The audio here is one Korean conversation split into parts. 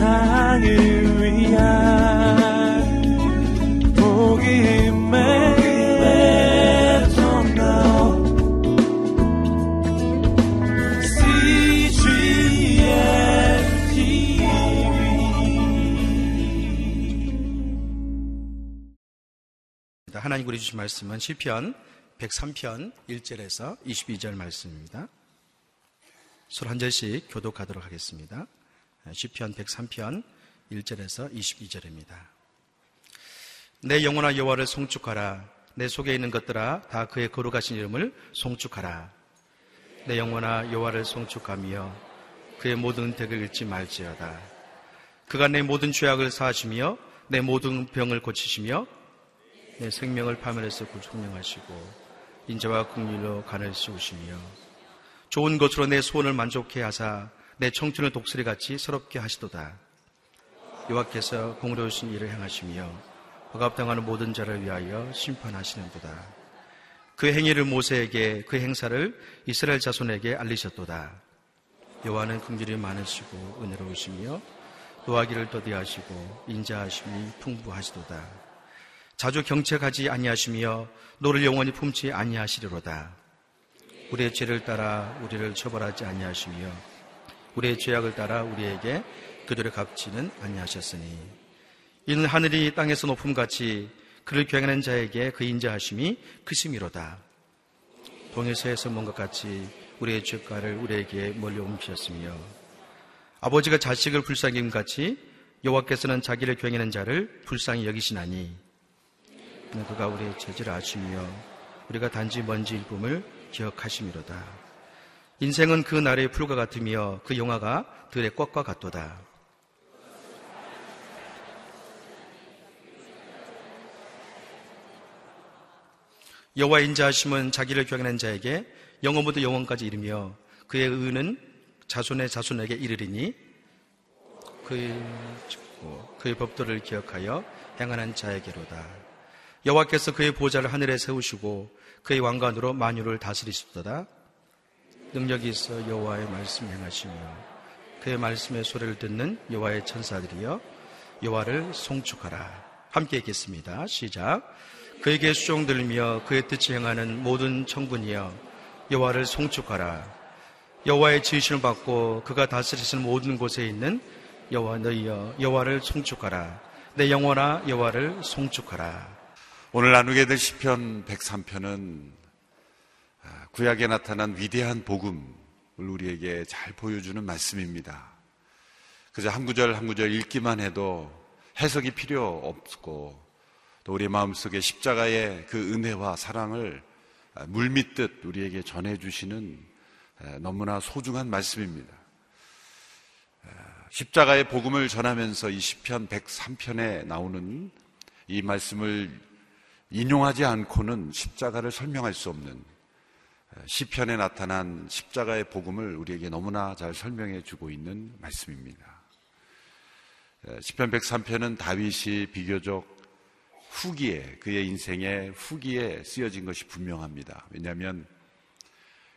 세상을 위한 복음의 하나님 우리 주신 말씀은 시편 103편 1절에서 22절 말씀입니다. 술 한 절씩 교독하도록 하겠습니다. 시편 103편 1절에서 22절입니다. 내 영혼아 여호와를 송축하라. 내 속에 있는 것들아 다 그의 거룩하신 이름을 송축하라. 내 영혼아 여호와를 송축하며 그의 모든 덕을 잃지 말지어다. 그가 내 모든 죄악을 사하시며 내 모든 병을 고치시며 내 생명을 파멸해서 구속명하시고 인자와 국률로 간을 씌우시며 좋은 것으로 내 소원을 만족해 하사 내 청춘을 독수리 같이 서럽게 하시도다. 여호와께서 공로우신 일을 행하시며 억압당하는 모든 자를 위하여 심판하시는도다. 그 행위를 모세에게 그 행사를 이스라엘 자손에게 알리셨도다. 여호와는 긍휼이 많으시고 은혜로우시며 노하기를 더디하시고 인자하심이 풍부하시도다. 자주 경책하지 아니하시며 노를 영원히 품지 아니하시리로다. 우리의 죄를 따라 우리를 처벌하지 아니하시며 우리의 죄악을 따라 우리에게 그대로 갚지는 아니하셨으니 이는 하늘이 땅에서 높음 같이 그를 경외하는 자에게 그 인자하심이 크심이로다. 동이 서에서 먼 것 같이 우리의 죄과를 우리에게서 멀리 옮기셨으며 아버지가 자식을 불쌍히 여김 같이 여호와께서는 자기를 경하는 자를 불쌍히 여기시나니 그가 우리의 죄를 아시며 우리가 단지 먼지 일품을 기억하심이로다. 인생은 그 날의 풀과 같으며 그 영화가 들의 꽃과 같도다. 여호와 인자하심은 자기를 경외하는 자에게 영원부터 영원까지 이르며 그의 의는 자손의 자손에게 이르리니 그의 그의 법도를 기억하여 행하는 자에게로다. 여호와께서 그의 보좌를 하늘에 세우시고 그의 왕관으로 만유를 다스리시도다. 능력이 있어 여호와의 말씀 행하시며 그의 말씀의 소리를 듣는 여호와의 천사들이여 여호와를 송축하라. 함께 읽겠습니다. 시작. 그에게 수종 들며 그의 뜻을 행하는 모든 청군이여 여호와를 송축하라. 여호와의 지으심을 받고 그가 다스리시는 모든 곳에 있는 여호와 너희여 여호와를 송축하라. 내 영혼아 여호와를 송축하라. 오늘 나누게 될 시편 103편은 아, 구약에 나타난 위대한 복음을 우리에게 잘 보여주는 말씀입니다. 그저 한 구절 한 구절 읽기만 해도 해석이 필요 없고 또 우리 마음속에 십자가의 그 은혜와 사랑을 아, 물밀듯 우리에게 전해주시는 아, 너무나 소중한 말씀입니다. 십자가의 복음을 전하면서 이 시편 103편에 나오는 이 말씀을 인용하지 않고는 십자가를 설명할 수 없는 시편에 나타난 십자가의 복음을 우리에게 너무나 잘 설명해 주고 있는 말씀입니다. 시편 103편은 다윗이 비교적 후기에 그의 인생의 후기에 쓰여진 것이 분명합니다. 왜냐하면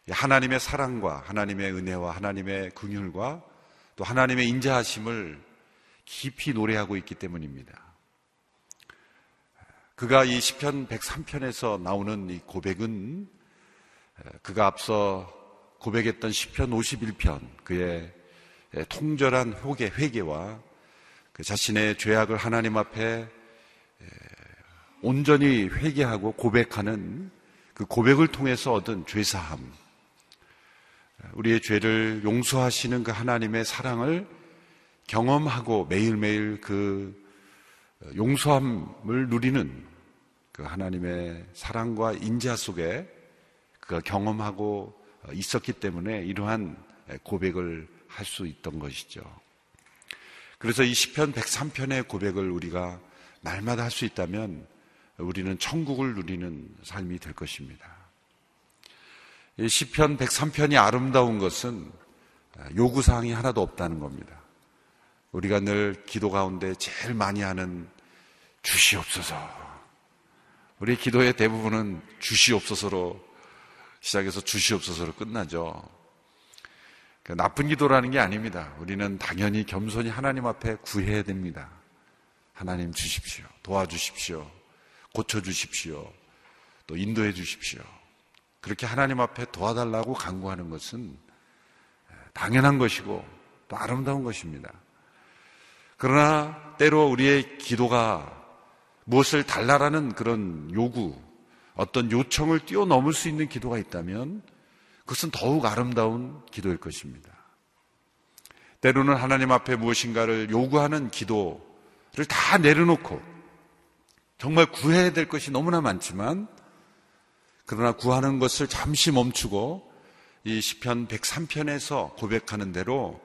하나님의 사랑과 하나님의 은혜와 하나님의 긍휼과 또 하나님의 인자하심을 깊이 노래하고 있기 때문입니다. 그가 이 시편 103편에서 나오는 이 고백은 그가 앞서 고백했던 시편 51편 그의 통절한 회개, 회개와 그 자신의 죄악을 하나님 앞에 온전히 회개하고 고백하는 그 고백을 통해서 얻은 죄사함, 우리의 죄를 용서하시는 그 하나님의 사랑을 경험하고 매일매일 그 용서함을 누리는 그 하나님의 사랑과 인자 속에 경험하고 있었기 때문에 이러한 고백을 할 수 있던 것이죠. 그래서 이 시편 103편의 고백을 우리가 날마다 할 수 있다면 우리는 천국을 누리는 삶이 될 것입니다. 이 시편 103편이 아름다운 것은 요구 사항이 하나도 없다는 겁니다. 우리가 늘 기도 가운데 제일 많이 하는 주시옵소서. 우리 기도의 대부분은 주시옵소서로 시작해서 주시옵소서로 끝나죠. 그 나쁜 기도라는 게 아닙니다. 우리는 당연히 겸손히 하나님 앞에 구해야 됩니다. 하나님 주십시오. 도와주십시오. 고쳐주십시오. 또 인도해 주십시오. 그렇게 하나님 앞에 도와달라고 간구하는 것은 당연한 것이고 또 아름다운 것입니다. 그러나 때로 우리의 기도가 무엇을 달라라는 그런 요구, 어떤 요청을 뛰어넘을 수 있는 기도가 있다면 그것은 더욱 아름다운 기도일 것입니다. 때로는 하나님 앞에 무엇인가를 요구하는 기도를 다 내려놓고 정말 구해야 될 것이 너무나 많지만 그러나 구하는 것을 잠시 멈추고 이 시편 103편에서 고백하는 대로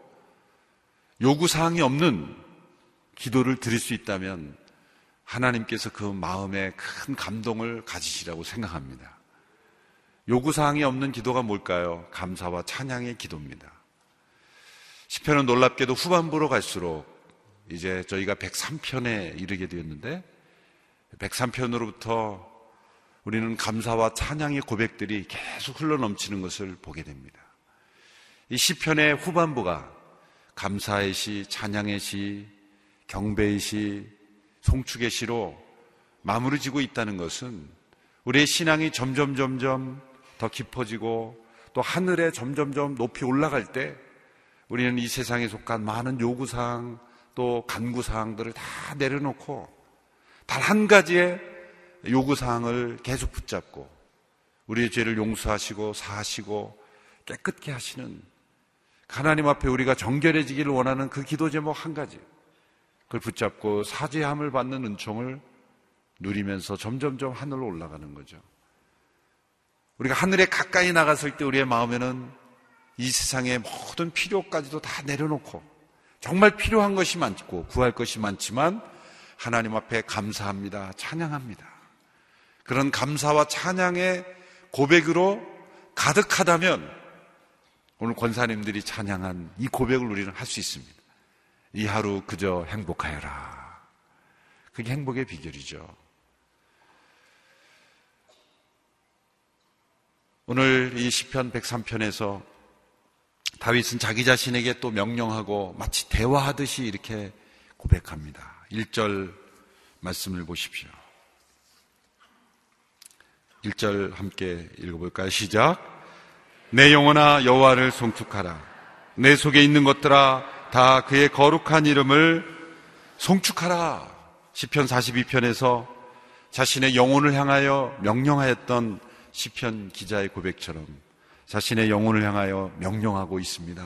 요구 사항이 없는 기도를 드릴 수 있다면 하나님께서 그 마음에 큰 감동을 가지시라고 생각합니다. 요구사항이 없는 기도가 뭘까요? 감사와 찬양의 기도입니다. 시편은 놀랍게도 후반부로 갈수록 이제 저희가 103편에 이르게 되었는데 103편으로부터 우리는 감사와 찬양의 고백들이 계속 흘러넘치는 것을 보게 됩니다. 이 시편의 후반부가 감사의 시, 찬양의 시, 경배의 시, 송축의 시로 마무리 지고 있다는 것은 우리의 신앙이 점점 점점 더 깊어지고 또 하늘에 점점점 높이 올라갈 때 우리는 이 세상에 속한 많은 요구사항 또 간구사항들을 다 내려놓고 단 한 가지의 요구사항을 계속 붙잡고 우리의 죄를 용서하시고 사하시고 깨끗게 하시는 하나님 앞에 우리가 정결해지기를 원하는 그 기도 제목 한 가지 그걸 붙잡고 사죄함을 받는 은총을 누리면서 점점점 하늘로 올라가는 거죠. 우리가 하늘에 가까이 나갔을 때 우리의 마음에는 이 세상의 모든 필요까지도 다 내려놓고 정말 필요한 것이 많고 구할 것이 많지만 하나님 앞에 감사합니다. 찬양합니다. 그런 감사와 찬양의 고백으로 가득하다면 오늘 권사님들이 찬양한 이 고백을 우리는 할 수 있습니다. 이 하루 그저 행복하여라. 그게 행복의 비결이죠. 오늘 이 시편 103편에서 다윗은 자기 자신에게 또 명령하고 마치 대화하듯이 이렇게 고백합니다. 1절 말씀을 보십시오. 1절 함께 읽어볼까요? 시작. 내 영혼아 여호와를 송축하라. 내 속에 있는 것들아 다 그의 거룩한 이름을 송축하라. 시편 42편에서 자신의 영혼을 향하여 명령하였던 시편 기자의 고백처럼 자신의 영혼을 향하여 명령하고 있습니다.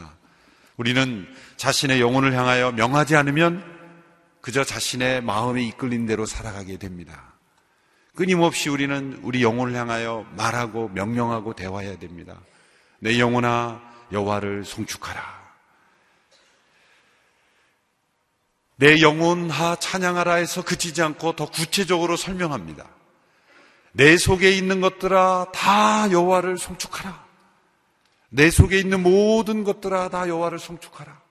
우리는 자신의 영혼을 향하여 명하지 않으면 그저 자신의 마음에 이끌린 대로 살아가게 됩니다. 끊임없이 우리는 우리 영혼을 향하여 말하고 명령하고 대화해야 됩니다. 내 영혼아 여호와를 송축하라. 내 영혼하 찬양하라 해서 그치지 않고 더 구체적으로 설명합니다. 내 속에 있는 것들아 다 여호와를 송축하라. 내 속에 있는 모든 것들아 다 여호와를 송축하라.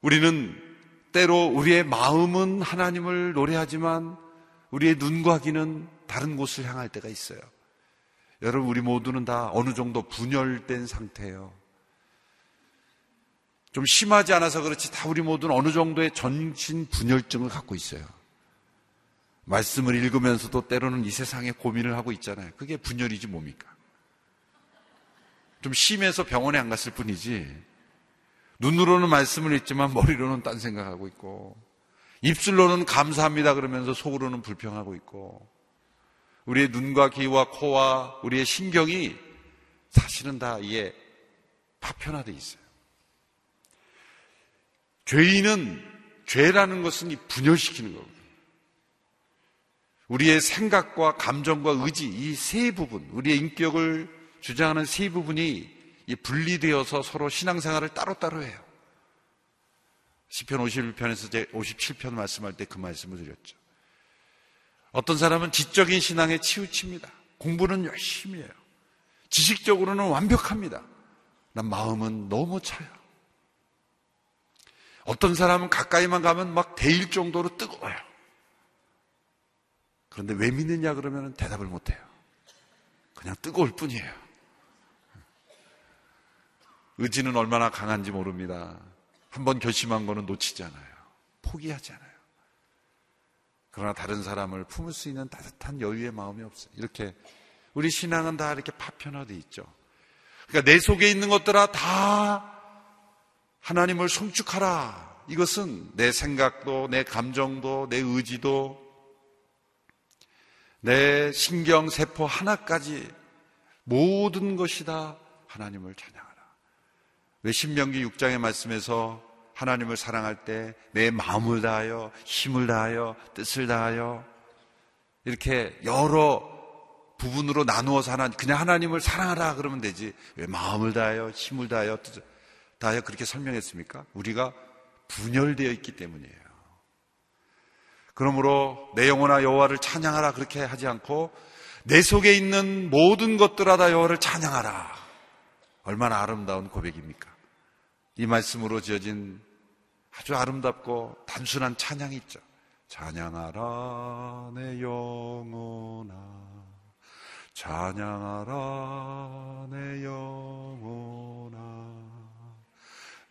우리는 때로 우리의 마음은 하나님을 노래하지만 우리의 눈과 귀는 다른 곳을 향할 때가 있어요. 여러분 우리 모두는 다 어느 정도 분열된 상태예요. 좀 심하지 않아서 그렇지 다 우리 모두는 어느 정도의 전신 분열증을 갖고 있어요. 말씀을 읽으면서도 때로는 이 세상에 고민을 하고 있잖아요. 그게 분열이지 뭡니까? 좀 심해서 병원에 안 갔을 뿐이지. 눈으로는 말씀을 읽지만 머리로는 딴 생각하고 있고, 입술로는 감사합니다 그러면서 속으로는 불평하고 있고, 우리의 눈과 귀와 코와 우리의 신경이 사실은 다 이게 파편화되어 있어요. 죄인은 죄라는 것은 분열시키는 거거든요. 우리의 생각과 감정과 의지 이 세 부분, 우리의 인격을 주장하는 세 부분이 분리되어서 서로 신앙생활을 따로따로 해요. 시편 51편에서 제 57편 말씀할 때 그 말씀을 드렸죠. 어떤 사람은 지적인 신앙에 치우칩니다. 공부는 열심히 해요. 지식적으로는 완벽합니다. 난 마음은 너무 차요. 어떤 사람은 가까이만 가면 막 데일 정도로 뜨거워요. 그런데 왜 믿느냐 그러면 대답을 못 해요. 그냥 뜨거울 뿐이에요. 의지는 얼마나 강한지 모릅니다. 한번 결심한 거는 놓치잖아요. 포기하잖아요. 그러나 다른 사람을 품을 수 있는 따뜻한 여유의 마음이 없어요. 이렇게 우리 신앙은 다 이렇게 파편화돼 있죠. 그러니까 내 속에 있는 것들아 다 하나님을 송축하라. 이것은 내 생각도, 내 감정도, 내 의지도, 내 신경 세포 하나까지 모든 것이 다 하나님을 찬양하라. 왜 신명기 6장의 말씀에서 하나님을 사랑할 때 내 마음을 다하여 힘을 다하여 뜻을 다하여 이렇게 여러 부분으로 나누어서 하나 그냥 하나님을 사랑하라 그러면 되지 왜 마음을 다하여 힘을 다하여 뜻을 다하여 그렇게 설명했습니까? 우리가 분열되어 있기 때문이에요. 그러므로 내 영혼아 여호와를 찬양하라 그렇게 하지 않고 내 속에 있는 모든 것들아 다 여호와를 찬양하라. 얼마나 아름다운 고백입니까? 이 말씀으로 지어진 아주 아름답고 단순한 찬양이 있죠. 찬양하라 내 영혼아 찬양하라 내 영혼아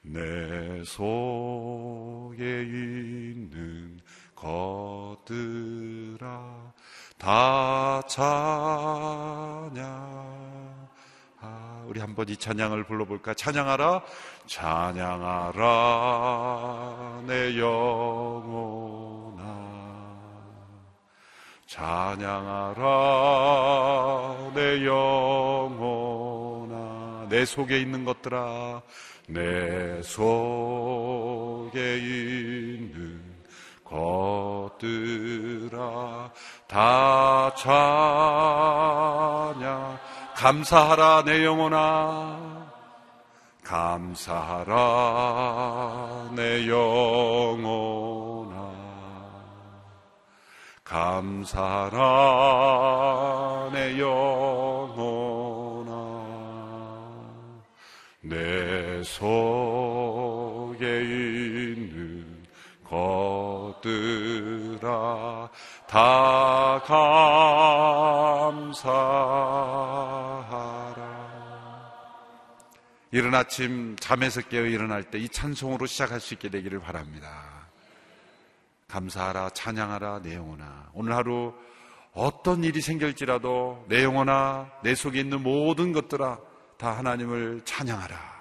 내 속에 있는 것들아 다 찬양 아, 우리 한번 이 찬양을 불러볼까? 찬양하라, 찬양하라, 내 영혼아. 찬양하라, 내 영혼아. 내 속에 있는 것들아, 내 속에 있는 것들아, 다 찬양. 감사하라 내 영혼아. 감사하라 내 영혼아. 감사하라 내 영혼아. 내 속에 있는 것들아 다 감사하라. 이른 아침 잠에서 깨어 일어날 때 이 찬송으로 시작할 수 있게 되기를 바랍니다. 감사하라, 찬양하라, 내 영혼아. 오늘 하루 어떤 일이 생길지라도 내 영혼아, 내 속에 있는 모든 것들아 다 하나님을 찬양하라.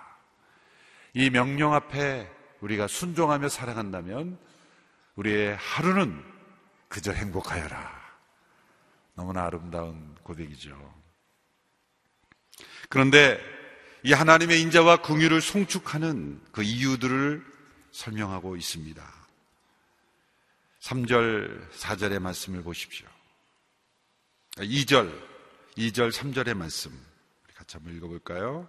이 명령 앞에 우리가 순종하며 살아간다면 우리의 하루는 그저 행복하여라. 너무나 아름다운 고백이죠. 그런데 이 하나님의 인자와 궁유를 송축하는 그 이유들을 설명하고 있습니다. 3절, 4절의 말씀을 보십시오. 2절, 2절, 3절의 말씀. 같이 한번 읽어볼까요?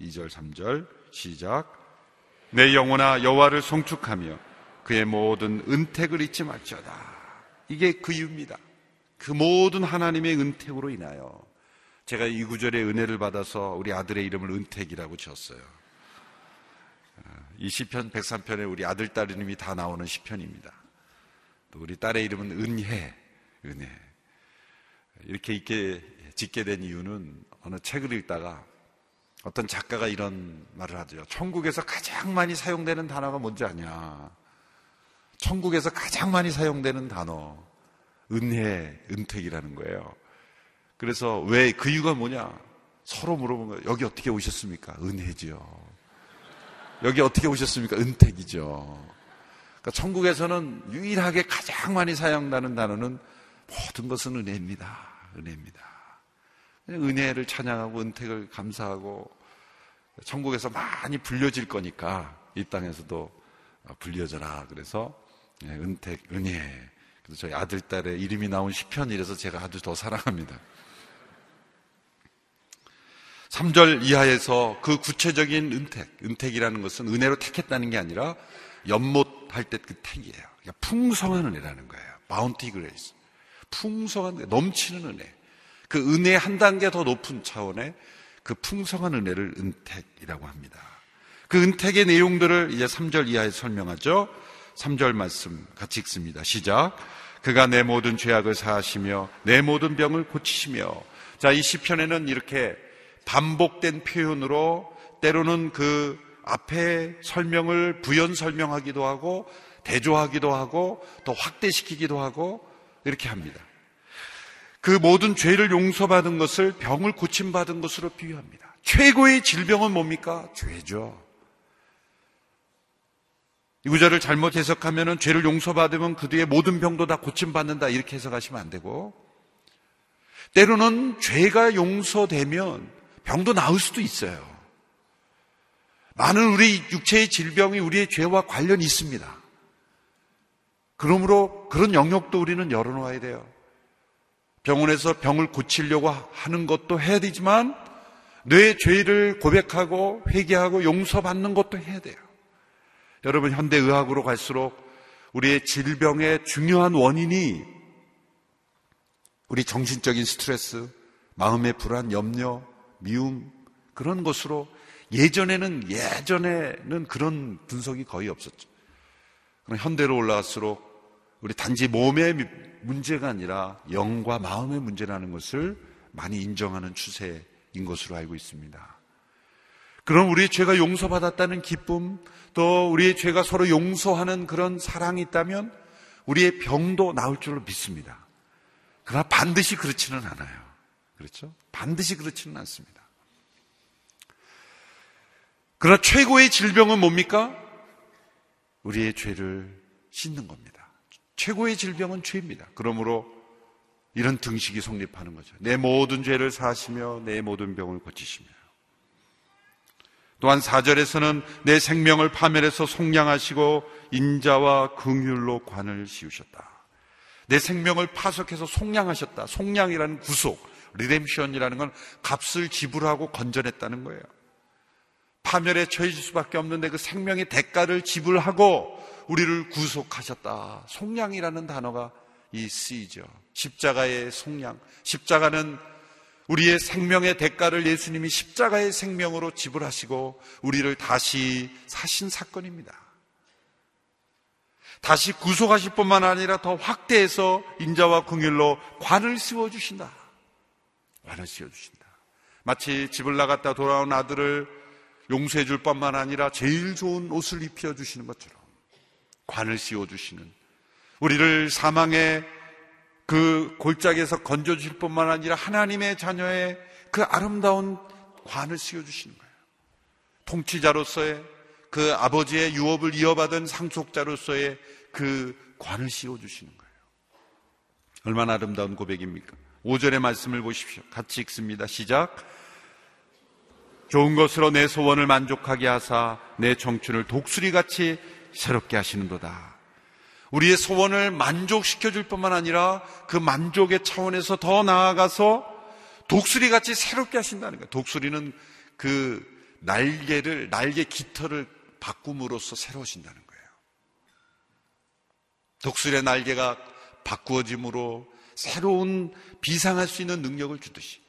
2절, 3절, 시작. 내 영혼아 여호와를 송축하며 그의 모든 은택을 잊지 말지어다. 이게 그 이유입니다. 그 모든 하나님의 은택으로 인하여 제가 이 구절의 은혜를 받아서 우리 아들의 이름을 은택이라고 지었어요. 이 시편 103편에 우리 아들, 딸 이름이 다 나오는 시편입니다. 또 우리 딸의 이름은 은혜, 은혜. 이렇게 있게 짓게 된 이유는 어느 책을 읽다가 어떤 작가가 이런 말을 하죠. 천국에서 가장 많이 사용되는 단어가 뭔지 아냐. 천국에서 가장 많이 사용되는 단어, 은혜, 은택이라는 거예요. 그래서 왜 그 이유가 뭐냐? 서로 물어본 거예요. 여기 어떻게 오셨습니까? 은혜지요. 여기 어떻게 오셨습니까? 은택이죠. 그러니까 천국에서는 유일하게 가장 많이 사용되는 단어는 모든 것은 은혜입니다. 은혜입니다. 은혜를 찬양하고 은택을 감사하고 천국에서 많이 불려질 거니까 이 땅에서도 불려져라. 그래서 예, 은택, 은혜. 그래서 저희 아들, 딸의 이름이 나온 시편이라서 제가 아주 더 사랑합니다. 3절 이하에서 그 구체적인 은택, 은택이라는 것은 은혜로 택했다는 게 아니라 연못할 때 그 택이에요. 그러니까 풍성한 은혜라는 거예요. bounty grace. 풍성한, 은혜, 넘치는 은혜. 그 은혜 한 단계 더 높은 차원의 그 풍성한 은혜를 은택이라고 합니다. 그 은택의 내용들을 이제 3절 이하에 설명하죠. 3절 말씀 같이 읽습니다. 시작. 그가 내 모든 죄악을 사하시며 내 모든 병을 고치시며 자, 이 시편에는 이렇게 반복된 표현으로 때로는 그 앞에 설명을 부연 설명하기도 하고 대조하기도 하고 또 확대시키기도 하고 이렇게 합니다. 그 모든 죄를 용서받은 것을 병을 고침받은 것으로 비유합니다. 최고의 질병은 뭡니까? 죄죠. 이 구절을 잘못 해석하면 죄를 용서받으면 그 뒤에 모든 병도 다 고침받는다 이렇게 해석하시면 안 되고 때로는 죄가 용서되면 병도 나을 수도 있어요. 많은 우리 육체의 질병이 우리의 죄와 관련이 있습니다. 그러므로 그런 영역도 우리는 열어놓아야 돼요. 병원에서 병을 고치려고 하는 것도 해야 되지만 뇌 죄를 고백하고 회개하고 용서받는 것도 해야 돼요. 여러분 현대 의학으로 갈수록 우리의 질병의 중요한 원인이 우리 정신적인 스트레스, 마음의 불안, 염려, 미움 그런 것으로 예전에는 예전에는 그런 분석이 거의 없었죠. 그럼 현대로 올라갈수록 우리 단지 몸의 문제가 아니라 영과 마음의 문제라는 것을 많이 인정하는 추세인 것으로 알고 있습니다. 그럼 우리의 죄가 용서받았다는 기쁨, 또 우리의 죄가 서로 용서하는 그런 사랑이 있다면 우리의 병도 나을 줄로 믿습니다. 그러나 반드시 그렇지는 않아요. 그렇죠? 반드시 그렇지는 않습니다. 그러나 최고의 질병은 뭡니까? 우리의 죄를 씻는 겁니다. 최고의 질병은 죄입니다. 그러므로 이런 등식이 성립하는 거죠. 내 모든 죄를 사시며 내 모든 병을 고치시며. 또한 4절에서는 내 생명을 파멸해서 속량하시고 인자와 긍휼로 관을 씌우셨다. 내 생명을 파속해서 속량하셨다. 속량이라는 구속, 리뎀션이라는 건 값을 지불하고 건져냈다는 거예요. 파멸에 처해질 수밖에 없는데 그 생명의 대가를 지불하고 우리를 구속하셨다. 속량이라는 단어가 이 쓰이죠. 십자가의 속량. 십자가는 우리의 생명의 대가를 예수님이 십자가의 생명으로 지불하시고 우리를 다시 사신 사건입니다. 다시 구속하실 뿐만 아니라 더 확대해서 인자와 궁일로 관을 씌워 주신다. 관을 씌워 주신다. 마치 집을 나갔다 돌아온 아들을 용서해 줄 뿐만 아니라 제일 좋은 옷을 입혀 주시는 것처럼 관을 씌워 주시는 우리를 사망의 그 골짜기에서 건져 주실 뿐만 아니라 하나님의 자녀의 그 아름다운 관을 씌워 주시는 거예요. 통치자로서의 그 아버지의 유업을 이어받은 상속자로서의 그 관을 씌워 주시는 거예요. 얼마나 아름다운 고백입니까? 5절의 말씀을 보십시오. 같이 읽습니다. 시작. 좋은 것으로 내 소원을 만족하게 하사 내 청춘을 독수리같이 새롭게 하시는도다. 우리의 소원을 만족시켜 줄 뿐만 아니라 그 만족의 차원에서 더 나아가서 독수리 같이 새롭게 하신다는 거예요. 독수리는 그 날개를, 날개 깃털을 바꿈으로써 새로우신다는 거예요. 독수리의 날개가 바꾸어짐으로 새로운 비상할 수 있는 능력을 주듯이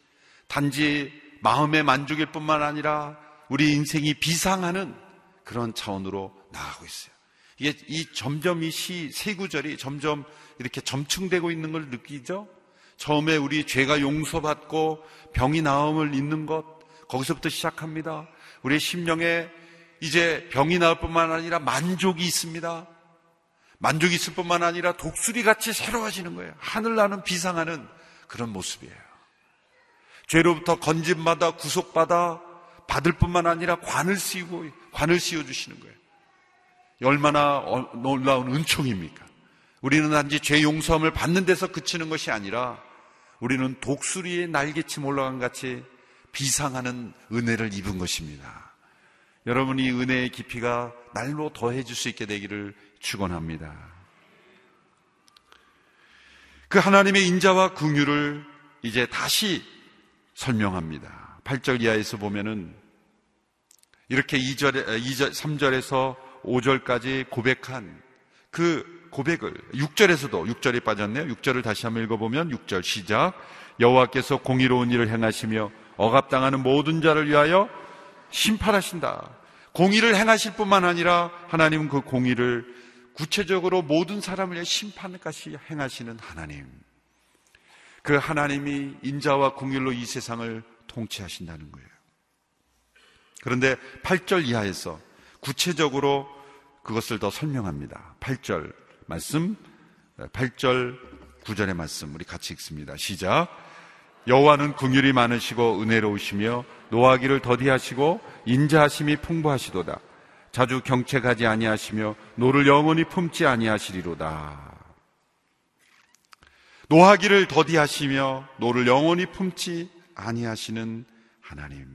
단지 마음의 만족일 뿐만 아니라 우리 인생이 비상하는 그런 차원으로 나가고 있어요. 이게 이 점점 이 시 세 구절이 점점 이렇게 점층되고 있는 걸 느끼죠? 처음에 우리 죄가 용서받고 병이 나음을 잊는 것 거기서부터 시작합니다. 우리의 심령에 이제 병이 나을 뿐만 아니라 만족이 있습니다. 만족이 있을 뿐만 아니라 독수리 같이 새로워지는 거예요. 하늘 나는 비상하는 그런 모습이에요. 죄로부터 건진받아 구속받아 받을 뿐만 아니라 관을 씌우고 관을 씌워 주시는 거예요. 얼마나 어, 놀라운 은총입니까? 우리는 단지 죄 용서함을 받는 데서 그치는 것이 아니라 우리는 독수리의 날개침 올라간 같이 비상하는 은혜를 입은 것입니다. 여러분 이 은혜의 깊이가 날로 더해질 수 있게 되기를 축원합니다. 그 하나님의 인자와 긍휼을 이제 다시 설명합니다. 8절 이하에서 보면은 이렇게 2절, 2절, 3절에서 5절까지 고백한 그 고백을 6절에서도 6절이 빠졌네요. 6절을 다시 한번 읽어보면 6절 시작 여호와께서 공의로운 일을 행하시며 억압당하는 모든 자를 위하여 심판하신다. 공의를 행하실 뿐만 아니라 하나님은 그 공의를 구체적으로 모든 사람을 위해 심판까지 행하시는 하나님. 그 하나님이 인자와 공일로 이 세상을 통치하신다는 거예요. 그런데 8절 이하에서 구체적으로 그것을 더 설명합니다. 8절 말씀, 8절 9절의 말씀 우리 같이 읽습니다. 시작. 여호와는 긍휼이 많으시고 은혜로우시며 노하기를 더디하시고 인자하심이 풍부하시도다. 자주 경책하지 아니하시며 노를 영원히 품지 아니하시리로다. 노하기를 더디하시며 노를 영원히 품지 아니하시는 하나님.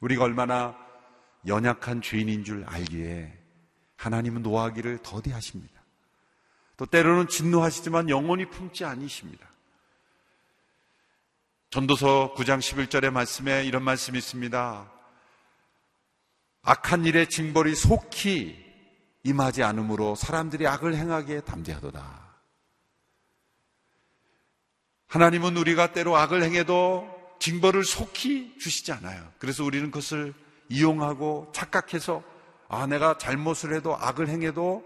우리가 얼마나 연약한 죄인인 줄 알기에 하나님은 노하기를 더디하십니다. 또 때로는 진노하시지만 영원히 품지 아니십니다. 전도서 9장 11절의 말씀에 이런 말씀이 있습니다. 악한 일의 징벌이 속히 임하지 않으므로 사람들이 악을 행하기에 담대하도다. 하나님은 우리가 때로 악을 행해도 징벌을 속히 주시지 않아요. 그래서 우리는 그것을 이용하고 착각해서 아, 내가 잘못을 해도 악을 행해도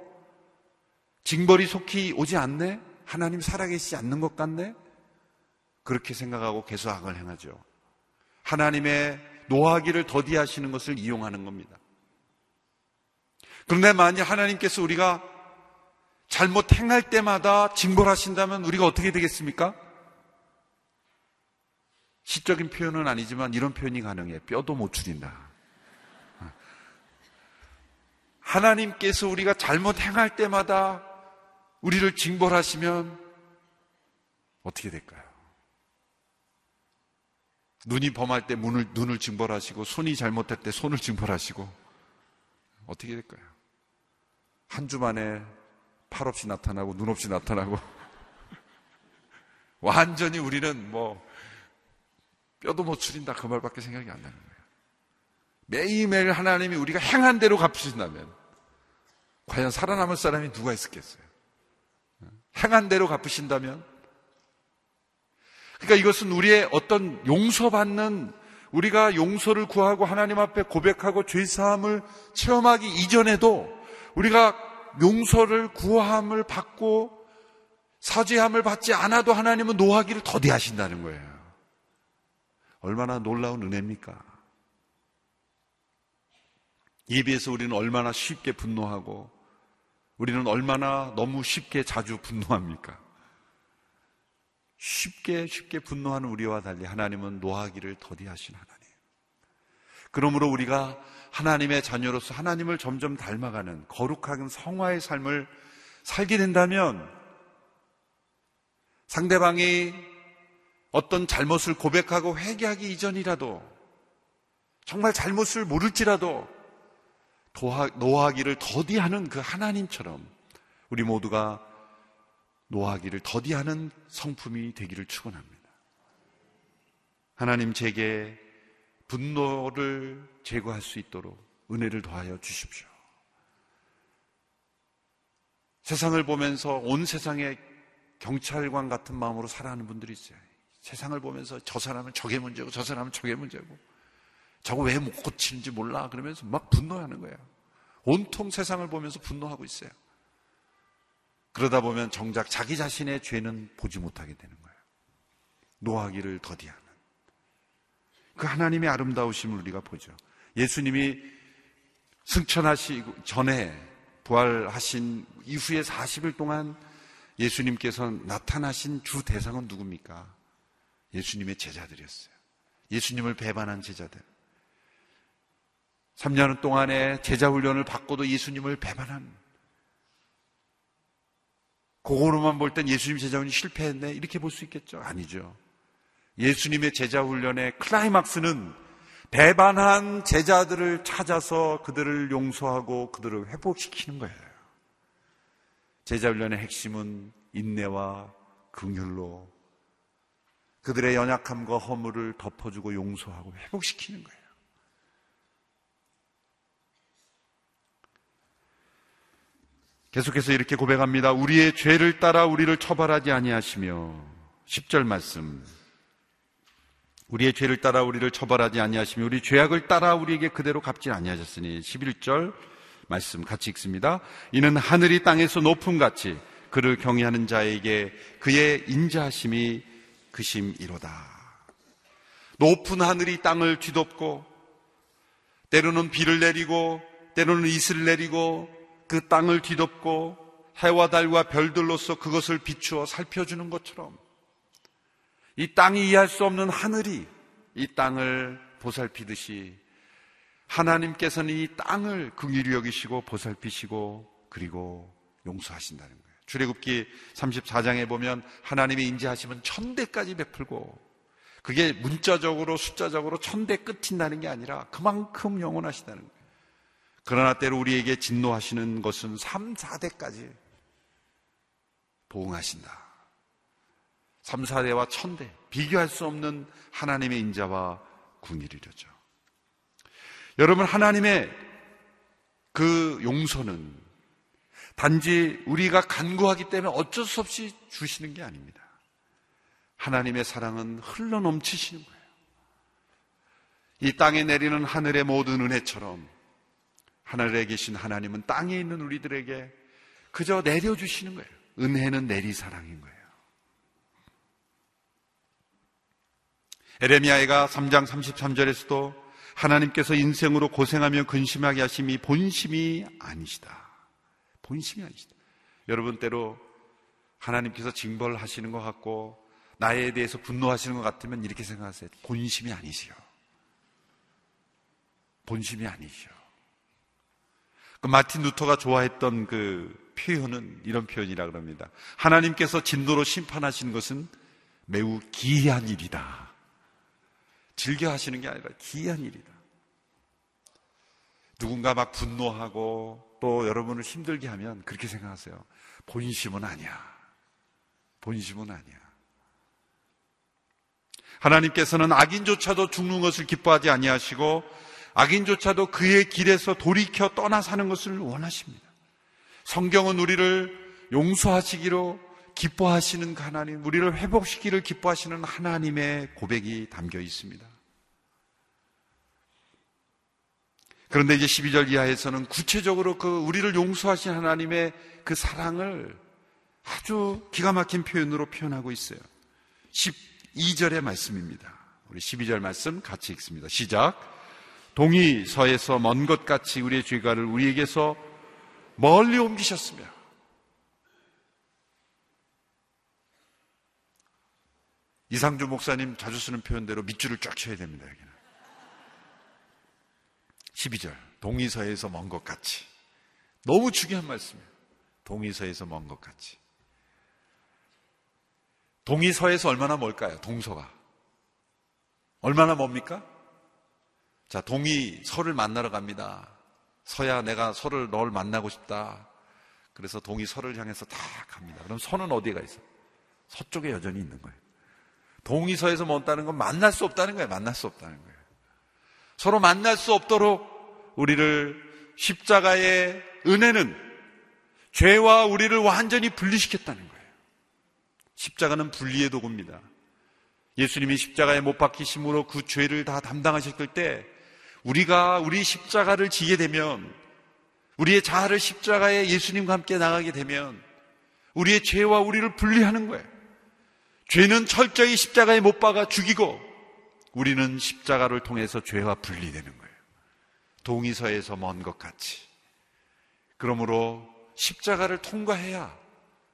징벌이 속히 오지 않네? 하나님 살아계시지 않는 것 같네? 그렇게 생각하고 계속 악을 행하죠. 하나님의 노하기를 더디하시는 것을 이용하는 겁니다. 그런데 만약 하나님께서 우리가 잘못 행할 때마다 징벌하신다면 우리가 어떻게 되겠습니까? 시적인 표현은 아니지만 이런 표현이 가능해. 뼈도 못 추린다. 하나님께서 우리가 잘못 행할 때마다 우리를 징벌하시면 어떻게 될까요? 눈이 범할 때 눈을, 눈을 징벌하시고 손이 잘못할 때 손을 징벌하시고 어떻게 될까요? 한 주 만에 팔 없이 나타나고 눈 없이 나타나고 완전히 우리는 뭐 뼈도 못 추린다 그 말밖에 생각이 안 나는 거예요. 매일매일 하나님이 우리가 행한 대로 갚으신다면 과연 살아남을 사람이 누가 있었겠어요? 행한 대로 갚으신다면 그러니까 이것은 우리의 어떤 용서받는 우리가 용서를 구하고 하나님 앞에 고백하고 죄 사함을 체험하기 이전에도 우리가 용서를 구함을 받고 사죄함을 받지 않아도 하나님은 노하기를 더디하신다는 거예요. 얼마나 놀라운 은혜입니까? 이에 비해서 우리는 얼마나 쉽게 분노하고 우리는 얼마나 너무 쉽게 자주 분노합니까? 쉽게 쉽게 분노하는 우리와 달리 하나님은 노하기를 더디하신 하나님. 그러므로 우리가 하나님의 자녀로서 하나님을 점점 닮아가는 거룩한 성화의 삶을 살게 된다면 상대방이 어떤 잘못을 고백하고 회개하기 이전이라도 정말 잘못을 모를지라도 노하기를 더디하는 그 하나님처럼 우리 모두가 노하기를 더디하는 성품이 되기를 축원합니다. 하나님 제게 분노를 제거할 수 있도록 은혜를 더하여 주십시오. 세상을 보면서 온 세상에 경찰관 같은 마음으로 살아가는 분들이 있어요. 세상을 보면서 저 사람은 저게 문제고 저 사람은 저게 문제고 저거 왜못 고치는지 몰라 그러면서 막 분노하는 거예요. 온통 세상을 보면서 분노하고 있어요. 그러다 보면 정작 자기 자신의 죄는 보지 못하게 되는 거예요. 노하기를 더디하는. 그 하나님의 아름다우심을 우리가 보죠. 예수님이 승천하시고 전에 부활하신 이후에 40일 동안 예수님께서 나타나신 주 대상은 누굽니까? 예수님의 제자들이었어요. 예수님을 배반한 제자들. 3년 동안의 제자 훈련을 받고도 예수님을 배반한 그거로만 볼 땐 예수님 제자 훈련이 실패했네 이렇게 볼 수 있겠죠? 아니죠. 예수님의 제자 훈련의 클라이막스는 배반한 제자들을 찾아서 그들을 용서하고 그들을 회복시키는 거예요. 제자 훈련의 핵심은 인내와 긍휼로 그들의 연약함과 허물을 덮어주고 용서하고 회복시키는 거예요. 계속해서 이렇게 고백합니다. 우리의 죄를 따라 우리를 처벌하지 아니하시며 10절 말씀. 우리의 죄를 따라 우리를 처벌하지 아니하시며 우리 죄악을 따라 우리에게 그대로 갚지 아니하셨으니 11절 말씀 같이 읽습니다. 이는 하늘이 땅에서 높음 같이 그를 경외하는 자에게 그의 인자하심이 그심이로다. 높은 하늘이 땅을 뒤덮고 때로는 비를 내리고 때로는 이슬을 내리고 그 땅을 뒤덮고 해와 달과 별들로서 그것을 비추어 살펴주는 것처럼 이 땅이 이해할 수 없는 하늘이 이 땅을 보살피듯이 하나님께서는 이 땅을 긍휼히 여기시고 보살피시고 그리고 용서하신다는 거예요. 출애굽기 34장에 보면 하나님의 인지하시면 천대까지 베풀고 그게 문자적으로 숫자적으로 천대 끝인다는 게 아니라 그만큼 영원하시다는 거예요. 그러나 때로 우리에게 진노하시는 것은 3, 4대까지 보응하신다. 3, 4대와 천대 비교할 수 없는 하나님의 인자와 궁일이려죠. 여러분 하나님의 그 용서는 단지 우리가 간구하기 때문에 어쩔 수 없이 주시는 게 아닙니다. 하나님의 사랑은 흘러 넘치시는 거예요. 이 땅에 내리는 하늘의 모든 은혜처럼 하늘에 계신 하나님은 땅에 있는 우리들에게 그저 내려주시는 거예요. 은혜는 내리사랑인 거예요. 에레미야가 3장 33절에서도 하나님께서 인생으로 고생하며 근심하게 하심이 본심이 아니시다. 본심이 아니시다. 여러분 때로 하나님께서 징벌 하시는 것 같고 나에 대해서 분노하시는 것 같으면 이렇게 생각하세요. 본심이 아니시요. 본심이 아니시요. 그 마틴 루터가 좋아했던 그 표현은 이런 표현이라 그럽니다. 하나님께서 진노로 심판하시는 것은 매우 기이한 일이다. 즐겨 하시는 게 아니라 기이한 일이다. 누군가 막 분노하고 또 여러분을 힘들게 하면 그렇게 생각하세요. 본심은 아니야. 본심은 아니야. 하나님께서는 악인조차도 죽는 것을 기뻐하지 아니하시고 악인조차도 그의 길에서 돌이켜 떠나 사는 것을 원하십니다. 성경은 우리를 용서하시기로 기뻐하시는 그 하나님, 우리를 회복시키기를 기뻐하시는 하나님의 고백이 담겨 있습니다. 그런데 이제 12절 이하에서는 구체적으로 그 우리를 용서하신 하나님의 그 사랑을 아주 기가 막힌 표현으로 표현하고 있어요. 12절의 말씀입니다. 우리 12절 말씀 같이 읽습니다. 시작. 동이 서에서 먼 것 같이 우리의 죄가를 우리에게서 멀리 옮기셨으며 이상주 목사님 자주 쓰는 표현대로 밑줄을 쫙 쳐야 됩니다. 여기는. 12절. 동의서에서 먼 것 같이. 너무 중요한 말씀이에요. 동의서에서 먼 것 같이. 동의서에서 얼마나 멀까요? 동서가. 얼마나 멉니까? 자, 동의서를 만나러 갑니다. 서야 내가 서를 널 만나고 싶다. 그래서 동이 서를 향해서 다 갑니다. 그럼 서는 어디가 있어? 서쪽에 여전히 있는 거예요. 동의서에서 먼다는 건 만날 수 없다는 거예요. 만날 수 없다는 거예요. 서로 만날 수 없도록 우리를 십자가의 은혜는 죄와 우리를 완전히 분리시켰다는 거예요. 십자가는 분리의 도구입니다. 예수님이 십자가에 못 박히심으로 그 죄를 다 담당하셨을 때 우리가 우리 십자가를 지게 되면 우리의 자아를 십자가에 예수님과 함께 나가게 되면 우리의 죄와 우리를 분리하는 거예요. 죄는 철저히 십자가에 못 박아 죽이고 우리는 십자가를 통해서 죄와 분리되는 거예요. 동의서에서 먼 것 같이. 그러므로 십자가를 통과해야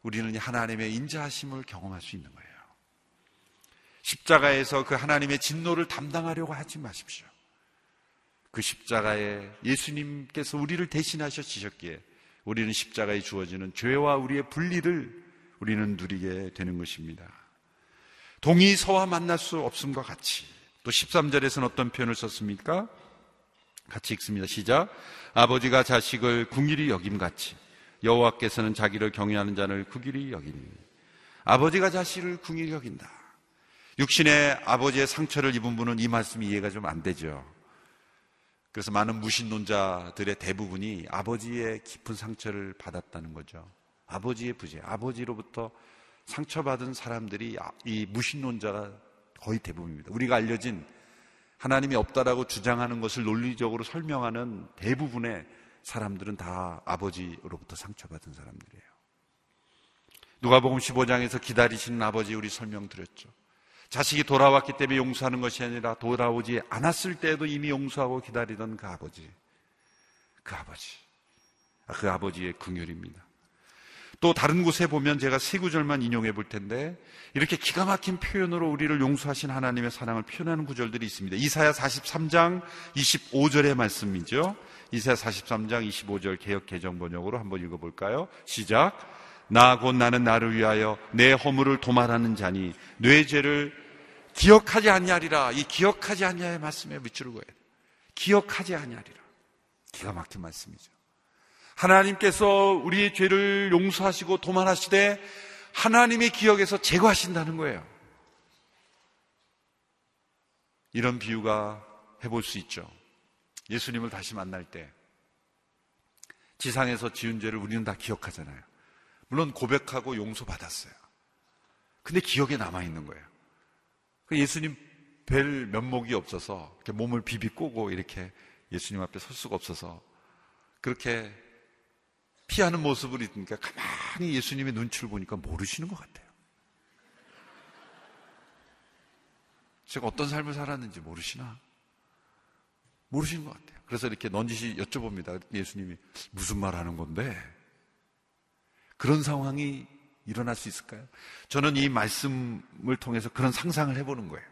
우리는 하나님의 인자하심을 경험할 수 있는 거예요. 십자가에서 그 하나님의 진노를 담당하려고 하지 마십시오. 그 십자가에 예수님께서 우리를 대신하셔 지셨기에 우리는 십자가에 주어지는 죄와 우리의 분리를 우리는 누리게 되는 것입니다. 동의서와 만날 수 없음과 같이 또 13절에서는 어떤 표현을 썼습니까? 같이 읽습니다. 시작. 아버지가 자식을 궁일이 여김 같이 여호와께서는 자기를 경외하는 자를 구길이 여기니 아버지가 자식을 궁일이 여긴다. 육신의 아버지의 상처를 입은 분은 이 말씀이 이해가 좀 안 되죠. 그래서 많은 무신론자들의 대부분이 아버지의 깊은 상처를 받았다는 거죠. 아버지의 부재, 아버지로부터 상처받은 사람들이 이 무신론자가 거의 대부분입니다. 우리가 알려진 하나님이 없다라고 주장하는 것을 논리적으로 설명하는 대부분의 사람들은 다 아버지로부터 상처받은 사람들이에요. 누가복음 15장에서 기다리시는 아버지 우리 설명드렸죠. 자식이 돌아왔기 때문에 용서하는 것이 아니라 돌아오지 않았을 때에도 이미 용서하고 기다리던 그 아버지. 그 아버지. 아, 그 아버지의 긍휼입니다. 또 다른 곳에 보면 제가 세 구절만 인용해 볼 텐데 이렇게 기가 막힌 표현으로 우리를 용서하신 하나님의 사랑을 표현하는 구절들이 있습니다. 이사야 43장 25절의 말씀이죠. 이사야 43장 25절 개혁 개정 번역으로 한번 읽어 볼까요? 시작. 나곧 나는 나를 위하여 내 허물을 도말하는 자니 뇌 죄를 기억하지 아니하리라. 이 기억하지 아니하의 말씀에 밑줄을 그어야 돼. 기억하지 아니하리라. 기가 막힌 말씀이죠. 하나님께서 우리의 죄를 용서하시고 도만하시되 하나님의 기억에서 제거하신다는 거예요. 이런 비유가 해볼 수 있죠. 예수님을 다시 만날 때 지상에서 지은 죄를 우리는 다 기억하잖아요. 물론 고백하고 용서받았어요. 근데 기억에 남아있는 거예요. 그 예수님 뵐 면목이 없어서 몸을 비비 꼬고 이렇게 예수님 앞에 설 수가 없어서 그렇게 피하는 모습을 있으니까 가만히 예수님의 눈치를 보니까 모르시는 것 같아요. 제가 어떤 삶을 살았는지 모르시나? 모르시는 것 같아요. 그래서 이렇게 넌지시 여쭤봅니다. 예수님이 무슨 말 하는 건데? 그런 상황이 일어날 수 있을까요? 저는 이 말씀을 통해서 그런 상상을 해보는 거예요.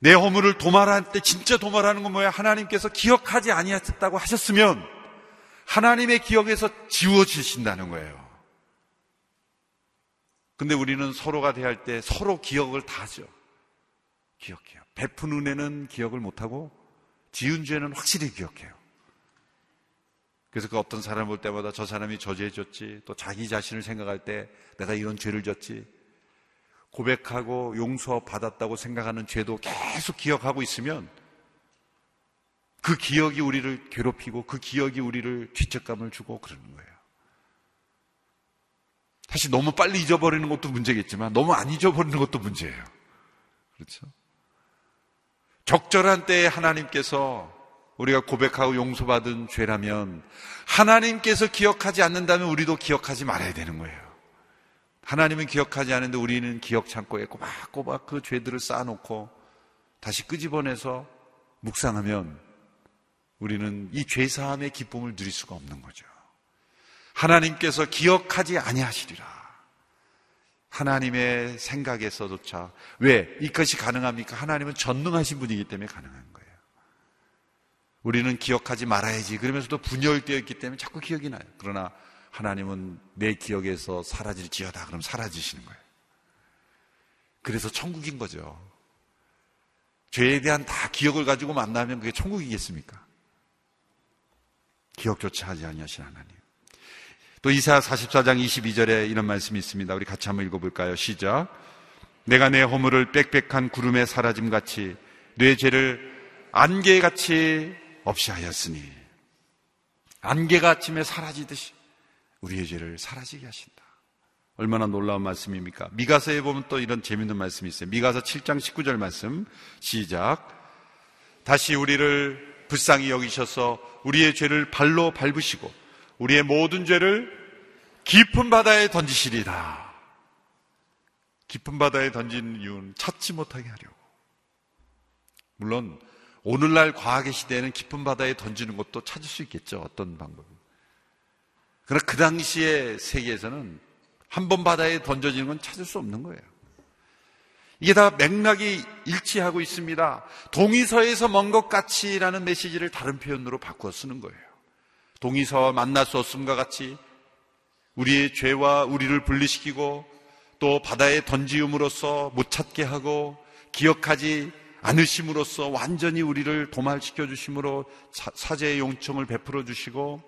내 허물을 도말할 때 진짜 도말하는 건 뭐야? 하나님께서 기억하지 아니하셨다고 하셨으면 하나님의 기억에서 지워지신다는 거예요. 근데 우리는 서로가 대할 때 서로 기억을 다 하죠. 기억해요. 베푼 은혜는 기억을 못하고 지은 죄는 확실히 기억해요. 그래서 그 어떤 사람 볼 때마다 저 사람이 저지해줬지, 또 자기 자신을 생각할 때 내가 이런 죄를 졌지, 고백하고 용서 받았다고 생각하는 죄도 계속 기억하고 있으면 그 기억이 우리를 괴롭히고 그 기억이 우리를 죄책감을 주고 그러는 거예요. 사실 너무 빨리 잊어버리는 것도 문제겠지만 너무 안 잊어버리는 것도 문제예요. 그렇죠? 적절한 때에 하나님께서 우리가 고백하고 용서받은 죄라면 하나님께서 기억하지 않는다면 우리도 기억하지 말아야 되는 거예요. 하나님은 기억하지 않는데 우리는 기억 창고에 꼬박꼬박 그 죄들을 쌓아놓고 다시 끄집어내서 묵상하면 우리는 이 죄사함의 기쁨을 누릴 수가 없는 거죠. 하나님께서 기억하지 아니하시리라. 하나님의 생각에서조차 왜 이것이 가능합니까? 하나님은 전능하신 분이기 때문에 거예요. 우리는 기억하지 말아야지. 그러면서도 분열되어 있기 때문에 자꾸 기억이 나요. 그러나 하나님은 내 기억에서 사라질지어다. 그럼 사라지시는 거예요. 그래서 천국인 거죠. 죄에 대한 다 기억을 가지고 만나면 그게 천국이겠습니까? 기억조차 하지 아니하신 하나님. 또 이사야 44장 22절에 이런 말씀이 있습니다. 우리 같이 한번 읽어볼까요? 시작. 내가 내 허물을 빽빽한 구름에 사라짐 같이 내 죄를 안개같이 없이 하였으니 안개가 아침에 사라지듯이 우리의 죄를 사라지게 하신다. 얼마나 놀라운 말씀입니까? 미가서에 보면 또 이런 재밌는 말씀이 있어요. 미가서 7장 19절 말씀 시작. 다시 우리를 불쌍히 여기셔서 우리의 죄를 발로 밟으시고 우리의 모든 죄를 깊은 바다에 던지시리다. 깊은 바다에 던지는 이유는 찾지 못하게 하려고. 물론 오늘날 과학의 시대에는 깊은 바다에 던지는 것도 찾을 수 있겠죠. 어떤 방법. 그러나 그 당시의 세계에서는 한 번 바다에 던져지는 건 찾을 수 없는 거예요. 이게 다 맥락이 일치하고 있습니다. 동의서에서 먼 것 같이라는 메시지를 다른 표현으로 바꾸어 쓰는 거예요. 동의서와 만날 수 없음과 같이 우리의 죄와 우리를 분리시키고 또 바다에 던지음으로써 못 찾게 하고 기억하지 않으심으로써 완전히 우리를 도말시켜 주심으로 사제의 용청을 베풀어 주시고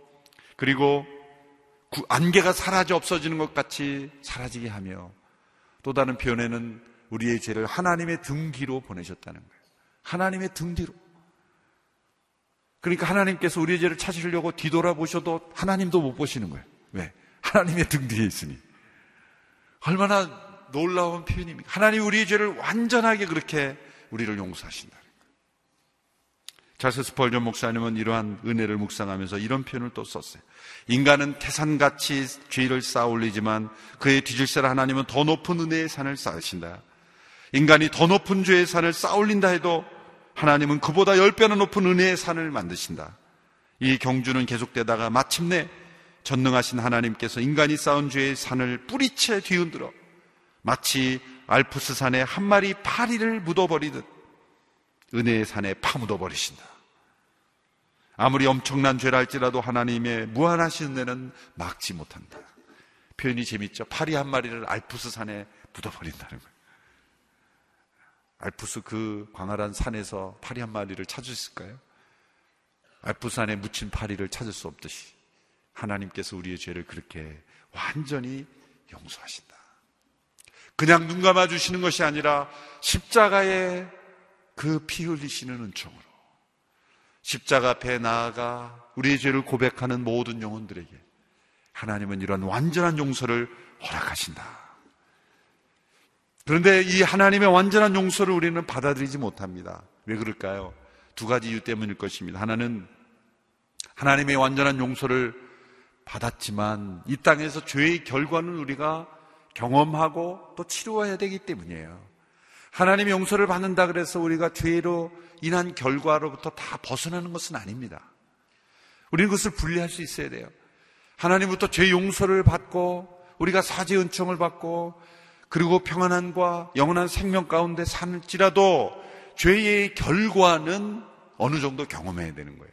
그리고 안개가 사라져 없어지는 것 같이 사라지게 하며 또 다른 표현에는 우리의 죄를 하나님의 등 뒤로 보내셨다는 거예요. 하나님의 등 뒤로. 그러니까 하나님께서 우리의 죄를 찾으려고 뒤돌아보셔도 하나님도 못 보시는 거예요. 왜? 하나님의 등 뒤에 있으니. 얼마나 놀라운 표현입니까? 하나님 우리의 죄를 완전하게 그렇게 우리를 용서하신다는 거예요. 자스 스펄전 목사님은 이러한 은혜를 묵상하면서 이런 표현을 또 썼어요. 인간은 태산같이 죄를 쌓아 올리지만 그의 뒤질살 하나님은 더 높은 은혜의 산을 쌓으신다. 인간이 더 높은 죄의 산을 쌓아 올린다 해도 하나님은 그보다 열 배나 높은 은혜의 산을 만드신다. 이 경주는 계속되다가 마침내 전능하신 하나님께서 인간이 쌓은 죄의 산을 뿌리채 뒤흔들어 마치 알프스 산에 한 마리 파리를 묻어버리듯 은혜의 산에 파묻어 버리신다. 아무리 엄청난 죄라 할지라도 하나님의 무한하신 은혜는 막지 못한다. 표현이 재밌죠? 파리 한 마리를 알프스 산에 묻어 버린다는 거예요. 알프스 그 광활한 산에서 파리 한 마리를 찾을 수 있을까요? 알프스 산에 묻힌 파리를 찾을 수 없듯이 하나님께서 우리의 죄를 그렇게 완전히 용서하신다. 그냥 눈 감아 주시는 것이 아니라 십자가에 그 피 흘리시는 은총으로 십자가 앞에 나아가 우리의 죄를 고백하는 모든 영혼들에게 하나님은 이런 완전한 용서를 허락하신다. 그런데 이 하나님의 완전한 용서를 우리는 받아들이지 못합니다. 왜 그럴까요? 두 가지 이유 때문일 것입니다. 하나는 하나님의 완전한 용서를 받았지만 이 땅에서 죄의 결과는 우리가 경험하고 또 치루어야 되기 때문이에요. 하나님의 용서를 받는다 그래서 우리가 죄로 인한 결과로부터 다 벗어나는 것은 아닙니다. 우리는 그것을 분리할 수 있어야 돼요. 하나님부터 죄 용서를 받고 우리가 사죄 은총을 받고 그리고 평안함과 영원한 생명 가운데 살지라도 죄의 결과는 어느 정도 경험해야 되는 거예요.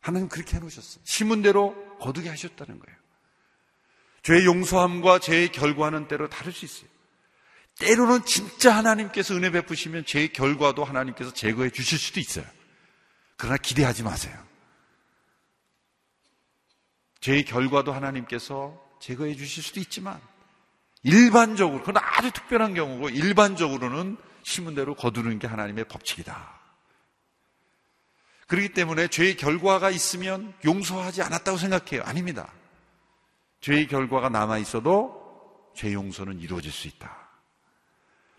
하나님 그렇게 해놓으셨어요. 심은 대로 거두게 하셨다는 거예요. 죄의 용서함과 죄의 결과는 때로 다를 수 있어요. 때로는 진짜 하나님께서 은혜 베푸시면 죄의 결과도 하나님께서 제거해 주실 수도 있어요. 그러나 기대하지 마세요. 죄의 결과도 하나님께서 제거해 주실 수도 있지만 일반적으로 그건 아주 특별한 경우고 일반적으로는 심은 대로 거두는 게 하나님의 법칙이다. 그렇기 때문에 죄의 결과가 있으면 용서하지 않았다고 생각해요. 아닙니다. 죄의 결과가 남아 있어도 죄 용서는 이루어질 수 있다.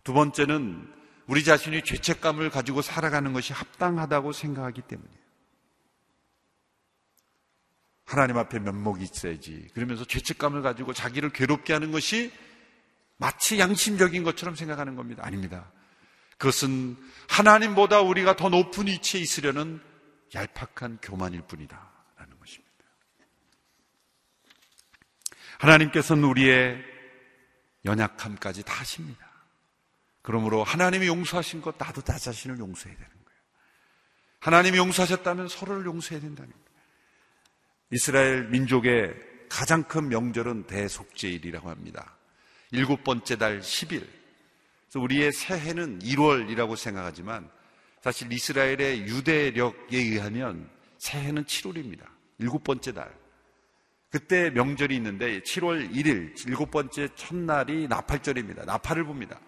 두 번째는 우리 자신이 죄책감을 가지고 살아가는 것이 합당하다고 생각하기 때문이에요. 하나님 앞에 면목이 있어야지. 그러면서 죄책감을 가지고 자기를 괴롭게 하는 것이 마치 양심적인 것처럼 생각하는 겁니다. 아닙니다. 그것은 하나님보다 우리가 더 높은 위치에 있으려는 얄팍한 교만일 뿐이다. 하나님께서는 우리의 연약함까지 다 아십니다. 그러므로 하나님이 용서하신 것 나도 나 자신을 용서해야 되는 거예요. 하나님이 용서하셨다면 서로를 용서해야 된다는 거예요. 이스라엘 민족의 가장 큰 명절은 대속제일이라고 합니다. 일곱 번째 달 10일. 그래서 우리의 새해는 1월이라고 생각하지만 사실 이스라엘의 유대력에 의하면 새해는 7월입니다. 일곱 번째 달. 그때 명절이 있는데 7월 1일, 일곱 번째 첫날이 나팔절입니다. 나팔을 봅니다.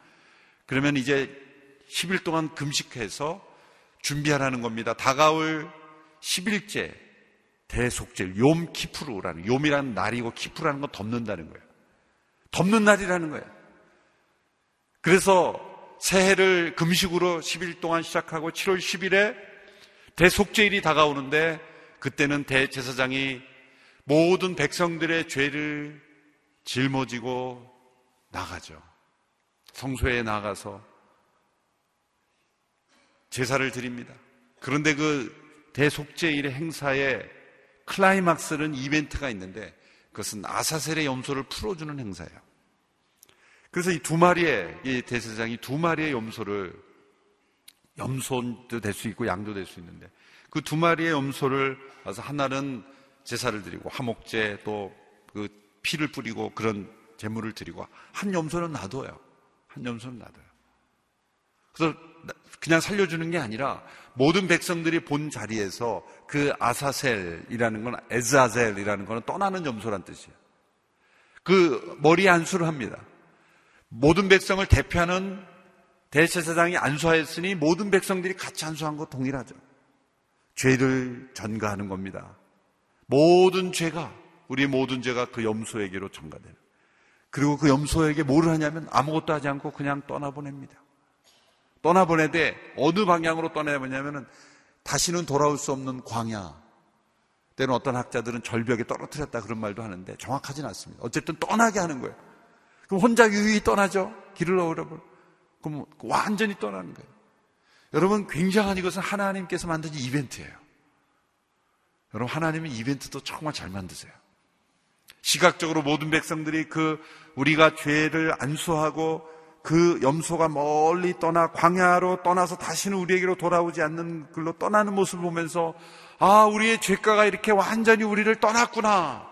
그러면 이제 10일 동안 금식해서 준비하라는 겁니다. 다가올 10일째 대속절, 욤 키프루라는, 욤이라는 날이고 키프라는 건 덮는다는 거예요. 덮는 날이라는 거예요. 그래서 새해를 금식으로 10일 동안 시작하고 7월 10일에 대속제일이 다가오는데 그때는 대제사장이 모든 백성들의 죄를 짊어지고 나가죠. 성소에 나가서 제사를 드립니다. 그런데 그 대속제일의 행사에 클라이막스는 이벤트가 있는데 그것은 아사셀의 염소를 풀어주는 행사예요. 그래서 이 두 마리의 이 대제사장이 두 마리의 염소를 염소도 될 수 있고 양도 될 수 있는데 그 두 마리의 염소를 와서 하나는 제사를 드리고 화목제 또그 피를 뿌리고 그런 제물을 드리고 한 염소는 놔둬요. 한 염소는 놔둬요. 그래서 그냥 살려주는 게 아니라 모든 백성들이 본 자리에서 그 아사셀이라는 건 에즈아셀이라는 거는 떠나는 염소란 뜻이에요. 그 머리에 안수를 합니다. 모든 백성을 대표하는 대제사장이 안수하였으니 모든 백성들이 같이 안수한 것 동일하죠. 죄를 전가하는 겁니다. 모든 죄가 우리 모든 죄가 그 염소에게로 전가되는. 그리고 그 염소에게 뭐를 하냐면 아무것도 하지 않고 그냥 떠나보냅니다. 떠나보내되 어느 방향으로 떠나보냐면은 다시는 돌아올 수 없는 광야. 때는 어떤 학자들은 절벽에 떨어뜨렸다 그런 말도 하는데 정확하진 않습니다. 어쨌든 떠나게 하는 거예요. 그럼 혼자 유유히 떠나죠. 길을 잃어버려. 그럼 완전히 떠나는 거예요. 여러분 굉장한 이것은 하나님께서 만든 이벤트예요. 여러분 하나님은 이벤트도 정말 잘 만드세요. 시각적으로 모든 백성들이 그 우리가 죄를 안수하고 그 염소가 멀리 떠나 광야로 떠나서 다시는 우리에게로 돌아오지 않는 글로 떠나는 모습을 보면서 아 우리의 죄가가 이렇게 완전히 우리를 떠났구나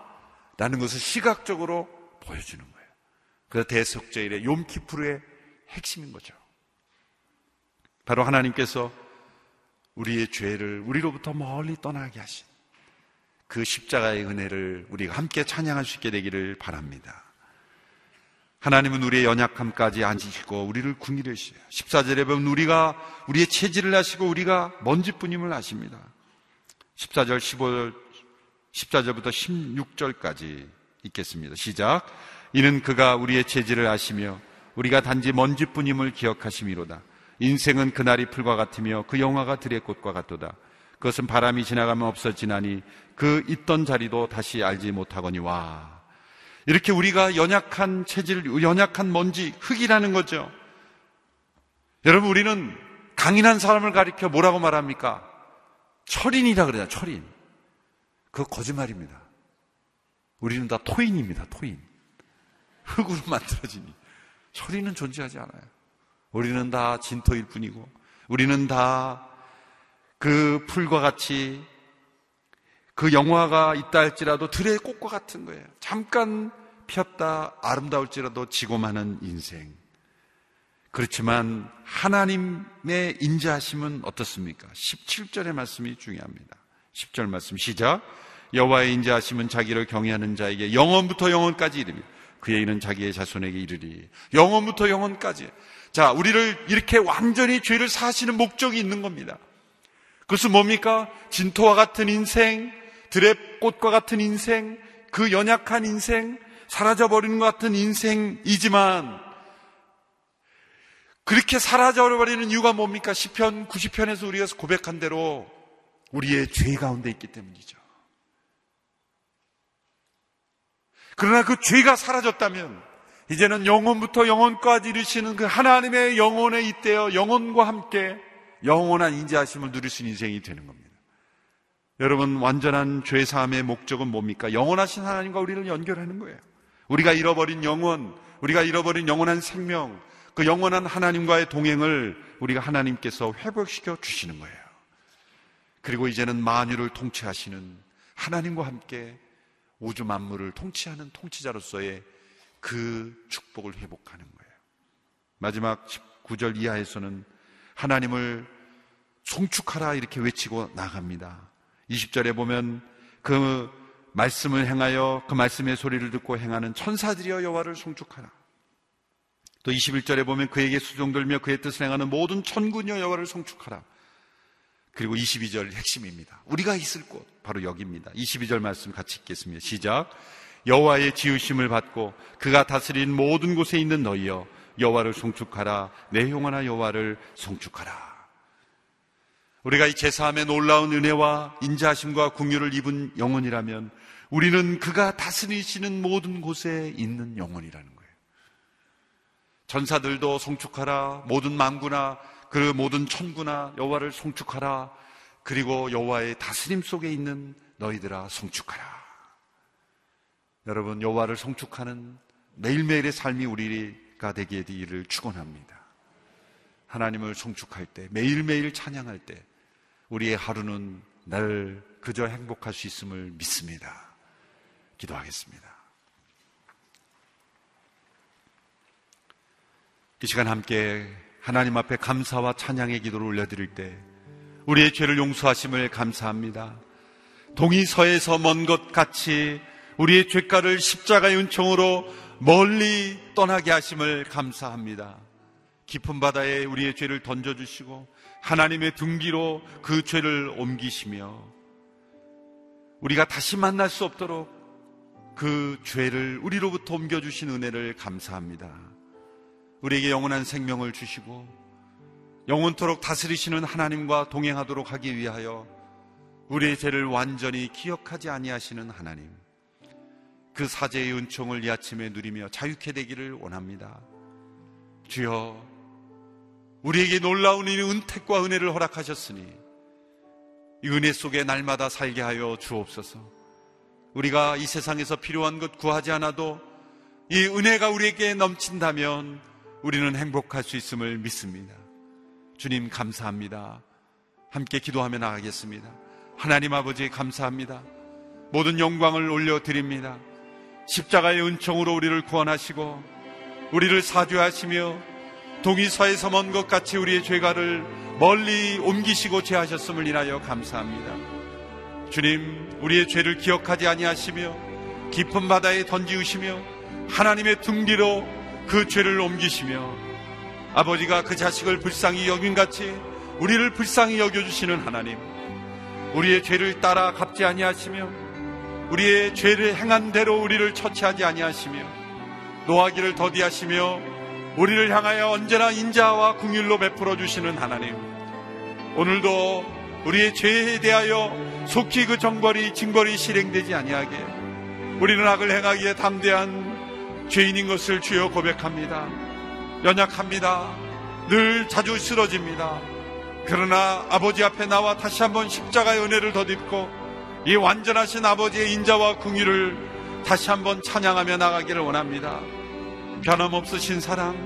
라는 것을 시각적으로 보여주는 거예요. 그 대속죄일의 욤키프르의 핵심인 거죠. 바로 하나님께서 우리의 죄를 우리로부터 멀리 떠나게 하신 그 십자가의 은혜를 우리가 함께 찬양할 수 있게 되기를 바랍니다. 하나님은 우리의 연약함까지 앉으시고 우리를 궁일하시요 14절에 보면 우리가 우리의 체질을 아시고 우리가 먼지뿐임을 아십니다. 14절, 15절, 14절부터 16절까지 읽겠습니다. 시작. 이는 그가 우리의 체질을 아시며 우리가 단지 먼지뿐임을 기억하심이로다. 인생은 그날이 풀과 같으며 그 영화가 들의 꽃과 같도다. 그것은 바람이 지나가면 없어지나니 그 있던 자리도 다시 알지 못하거니와. 이렇게 우리가 연약한 체질, 연약한 먼지, 흙이라는 거죠. 여러분, 우리는 강인한 사람을 가리켜 뭐라고 말합니까? 철인이라 그러잖아요, 철인. 그거 거짓말입니다. 우리는 다 토인입니다, 토인. 흙으로 만들어지니. 철인은 존재하지 않아요. 우리는 다 진토일 뿐이고, 우리는 다 그 풀과 같이 그 영화가 있다 할지라도 들의 꽃과 같은 거예요. 잠깐 폈다 아름다울지라도 지고 마는 인생. 그렇지만 하나님의 인자하심은 어떻습니까? 17절의 말씀이 중요합니다. 10절 말씀 시작. 여호와의 인자하심은 자기를 경외하는 자에게 영원부터 영원까지 이르며 그의 이는 자기의 자손에게 이르리. 영원부터 영원까지. 자, 우리를 이렇게 완전히 죄를 사시는 목적이 있는 겁니다. 그것은 뭡니까? 진토와 같은 인생, 드랩꽃과 같은 인생, 그 연약한 인생, 사라져버리는 것 같은 인생이지만, 그렇게 사라져버리는 이유가 뭡니까? 10편, 90편에서 우리가 고백한 대로 우리의 죄 가운데 있기 때문이죠. 그러나 그 죄가 사라졌다면, 이제는 영원부터 영원까지 이르시는 그 하나님의 영혼에 있대어 영혼과 함께 영원한 인자하심을 누릴 수 있는 인생이 되는 겁니다. 여러분, 완전한 죄 사함의 목적은 뭡니까? 영원하신 하나님과 우리를 연결하는 거예요. 우리가 잃어버린 영혼, 우리가 잃어버린 영원한 생명, 그 영원한 하나님과의 동행을 우리가 하나님께서 회복시켜 주시는 거예요. 그리고 이제는 만유를 통치하시는 하나님과 함께 우주 만물을 통치하는 통치자로서의 그 축복을 회복하는 거예요. 마지막 19절 이하에서는 하나님을 송축하라 이렇게 외치고 나갑니다. 20절에 보면 그 말씀을 행하여 그 말씀의 소리를 듣고 행하는 천사들이여 여호와를 송축하라. 또 21절에 보면 그에게 수종들며 그의 뜻을 행하는 모든 천군여 여호와를 송축하라. 그리고 22절 핵심입니다. 우리가 있을 곳 바로 여기입니다. 22절 말씀 같이 읽겠습니다. 시작. 여호와의 지으심을 받고 그가 다스린 모든 곳에 있는 너희여 여호와를 송축하라. 내 영혼아 여호와를 송축하라. 우리가 이 제사함의 놀라운 은혜와 인자하심과 궁유를 입은 영혼이라면 우리는 그가 다스리시는 모든 곳에 있는 영혼이라는 거예요. 전사들도 송축하라. 모든 망구나 그 모든 천구나 여호와를 송축하라. 그리고 여호와의 다스림 속에 있는 너희들아 송축하라. 여러분 여호와를 송축하는 매일매일의 삶이 우리가 되게 되기를 축원합니다. 하나님을 송축할 때 매일매일 찬양할 때 우리의 하루는 날 그저 행복할 수 있음을 믿습니다. 기도하겠습니다. 이 시간 함께 하나님 앞에 감사와 찬양의 기도를 올려드릴 때 우리의 죄를 용서하심을 감사합니다. 동이서에서 먼 것 같이 우리의 죄가를 십자가의 은총으로 멀리 떠나게 하심을 감사합니다. 깊은 바다에 우리의 죄를 던져주시고 하나님의 등기로 그 죄를 옮기시며 우리가 다시 만날 수 없도록 그 죄를 우리로부터 옮겨주신 은혜를 감사합니다. 우리에게 영원한 생명을 주시고 영원토록 다스리시는 하나님과 동행하도록 하기 위하여 우리의 죄를 완전히 기억하지 아니하시는 하나님. 그 사제의 은총을 이 아침에 누리며 자유케 되기를 원합니다. 주여, 우리에게 놀라운 이 은택과 은혜를 허락하셨으니 이 은혜 속에 날마다 살게 하여 주옵소서. 우리가 이 세상에서 필요한 것 구하지 않아도 이 은혜가 우리에게 넘친다면 우리는 행복할 수 있음을 믿습니다. 주님 감사합니다. 함께 기도하며 나가겠습니다. 하나님 아버지 감사합니다. 모든 영광을 올려드립니다. 십자가의 은총으로 우리를 구원하시고 우리를 사죄하시며 동의서에서 먼 것 같이 우리의 죄가를 멀리 옮기시고 제하셨음을 인하여 감사합니다. 주님, 우리의 죄를 기억하지 아니하시며 깊은 바다에 던지우시며 하나님의 등 뒤로 그 죄를 옮기시며 아버지가 그 자식을 불쌍히 여긴 같이 우리를 불쌍히 여겨주시는 하나님, 우리의 죄를 따라 갚지 아니하시며 우리의 죄를 행한 대로 우리를 처치하지 아니하시며 노하기를 더디하시며 우리를 향하여 언제나 인자와 궁율로 베풀어 주시는 하나님. 오늘도 우리의 죄에 대하여 속히 그 정벌이 징벌이 실행되지 아니하게 우리는 악을 행하기에 담대한 죄인인 것을 주여 고백합니다. 연약합니다. 늘 자주 쓰러집니다. 그러나 아버지 앞에 나와 다시 한번 십자가의 은혜를 덧입고 이 완전하신 아버지의 인자와 궁유를 다시 한번 찬양하며 나가기를 원합니다. 변함없으신 사랑,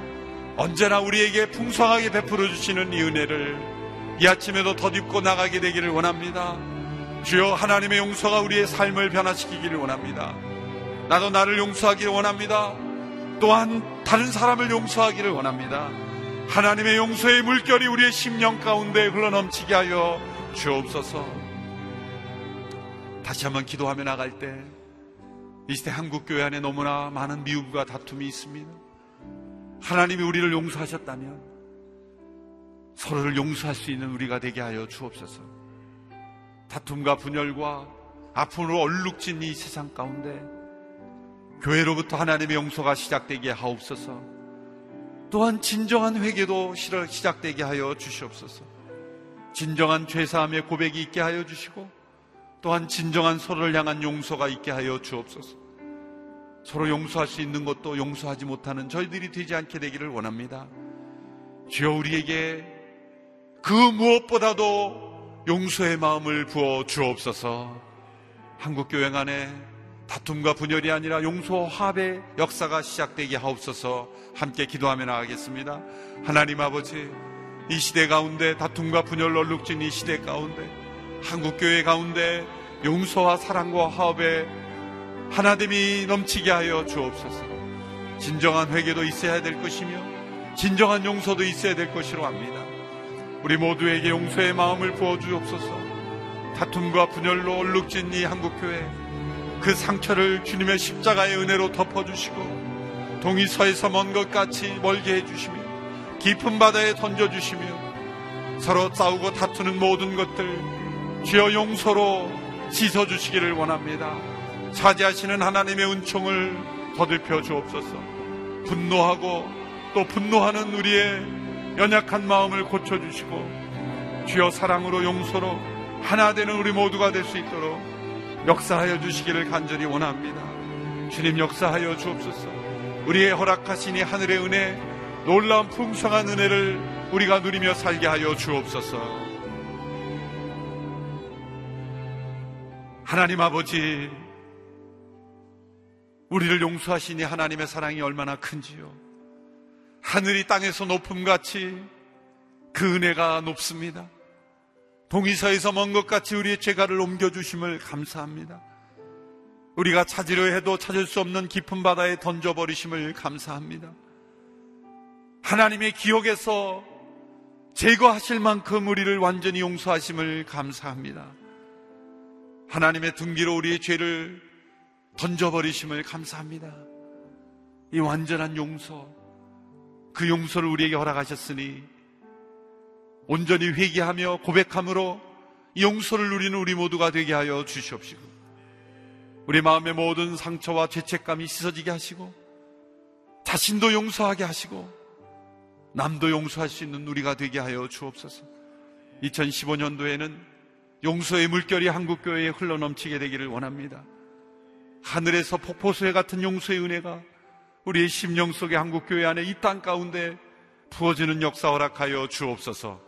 언제나 우리에게 풍성하게 베풀어 주시는 이 은혜를 이 아침에도 덧입고 나가게 되기를 원합니다. 주여 하나님의 용서가 우리의 삶을 변화시키기를 원합니다. 나도 나를 용서하기를 원합니다. 또한 다른 사람을 용서하기를 원합니다. 하나님의 용서의 물결이 우리의 심령 가운데 흘러넘치게 하여 주옵소서. 다시 한번 기도하며 나갈 때 이 시대 한국 교회 안에 너무나 많은 미움과 다툼이 있습니다. 하나님이 우리를 용서하셨다면 서로를 용서할 수 있는 우리가 되게 하여 주옵소서. 다툼과 분열과 아픔으로 얼룩진 이 세상 가운데 교회로부터 하나님의 용서가 시작되게 하옵소서. 또한 진정한 회개도 시작되게 하여 주시옵소서. 진정한 죄사함의 고백이 있게 하여 주시고 또한 진정한 서로를 향한 용서가 있게 하여 주옵소서. 서로 용서할 수 있는 것도 용서하지 못하는 저희들이 되지 않게 되기를 원합니다. 주여 우리에게 그 무엇보다도 용서의 마음을 부어 주옵소서. 한국교회 안에 다툼과 분열이 아니라 용서 화합의 역사가 시작되게 하옵소서 함께 기도하며 나가겠습니다. 하나님 아버지, 이 시대 가운데 다툼과 분열 얼룩진 이 시대 가운데 한국교회 가운데 용서와 사랑과 화합에 하나됨이 넘치게 하여 주옵소서. 진정한 회개도 있어야 될 것이며 진정한 용서도 있어야 될 것이로 합니다. 우리 모두에게 용서의 마음을 부어 주옵소서. 다툼과 분열로 얼룩진 이 한국교회 그 상처를 주님의 십자가의 은혜로 덮어주시고 동의서에서 먼 것 같이 멀게 해주시며 깊은 바다에 던져주시며 서로 싸우고 다투는 모든 것들 주여 용서로 씻어주시기를 원합니다. 차지하시는 하나님의 은총을 더듬혀 주옵소서. 분노하고 또 분노하는 우리의 연약한 마음을 고쳐주시고 주여 사랑으로 용서로 하나 되는 우리 모두가 될 수 있도록 역사하여 주시기를 간절히 원합니다. 주님 역사하여 주옵소서. 우리의 허락하신 이 하늘의 은혜, 놀라운 풍성한 은혜를 우리가 누리며 살게 하여 주옵소서. 하나님 아버지, 우리를 용서하시니 하나님의 사랑이 얼마나 큰지요. 하늘이 땅에서 높음같이 그 은혜가 높습니다. 동의서에서 먼 것 같이 우리의 죄가를 옮겨주심을 감사합니다. 우리가 찾으려 해도 찾을 수 없는 깊은 바다에 던져버리심을 감사합니다. 하나님의 기억에서 제거하실 만큼 우리를 완전히 용서하심을 감사합니다. 하나님의 등기로 우리의 죄를 던져버리심을 감사합니다. 이 완전한 용서, 그 용서를 우리에게 허락하셨으니 온전히 회개하며 고백함으로 이 용서를 누리는 우리 모두가 되게 하여 주시옵시고 우리 마음의 모든 상처와 죄책감이 씻어지게 하시고 자신도 용서하게 하시고 남도 용서할 수 있는 우리가 되게 하여 주옵소서. 2015년도에는 용서의 물결이 한국교회에 흘러넘치게 되기를 원합니다. 하늘에서 폭포수에 같은 용서의 은혜가 우리의 심령 속의 한국교회 안에 이 땅 가운데 부어지는 역사 허락하여 주옵소서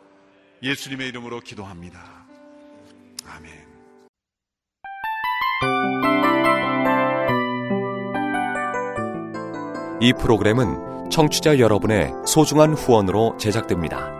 예수님의 이름으로 기도합니다. 아멘. 이 프로그램은 청취자 여러분의 소중한 후원으로 제작됩니다.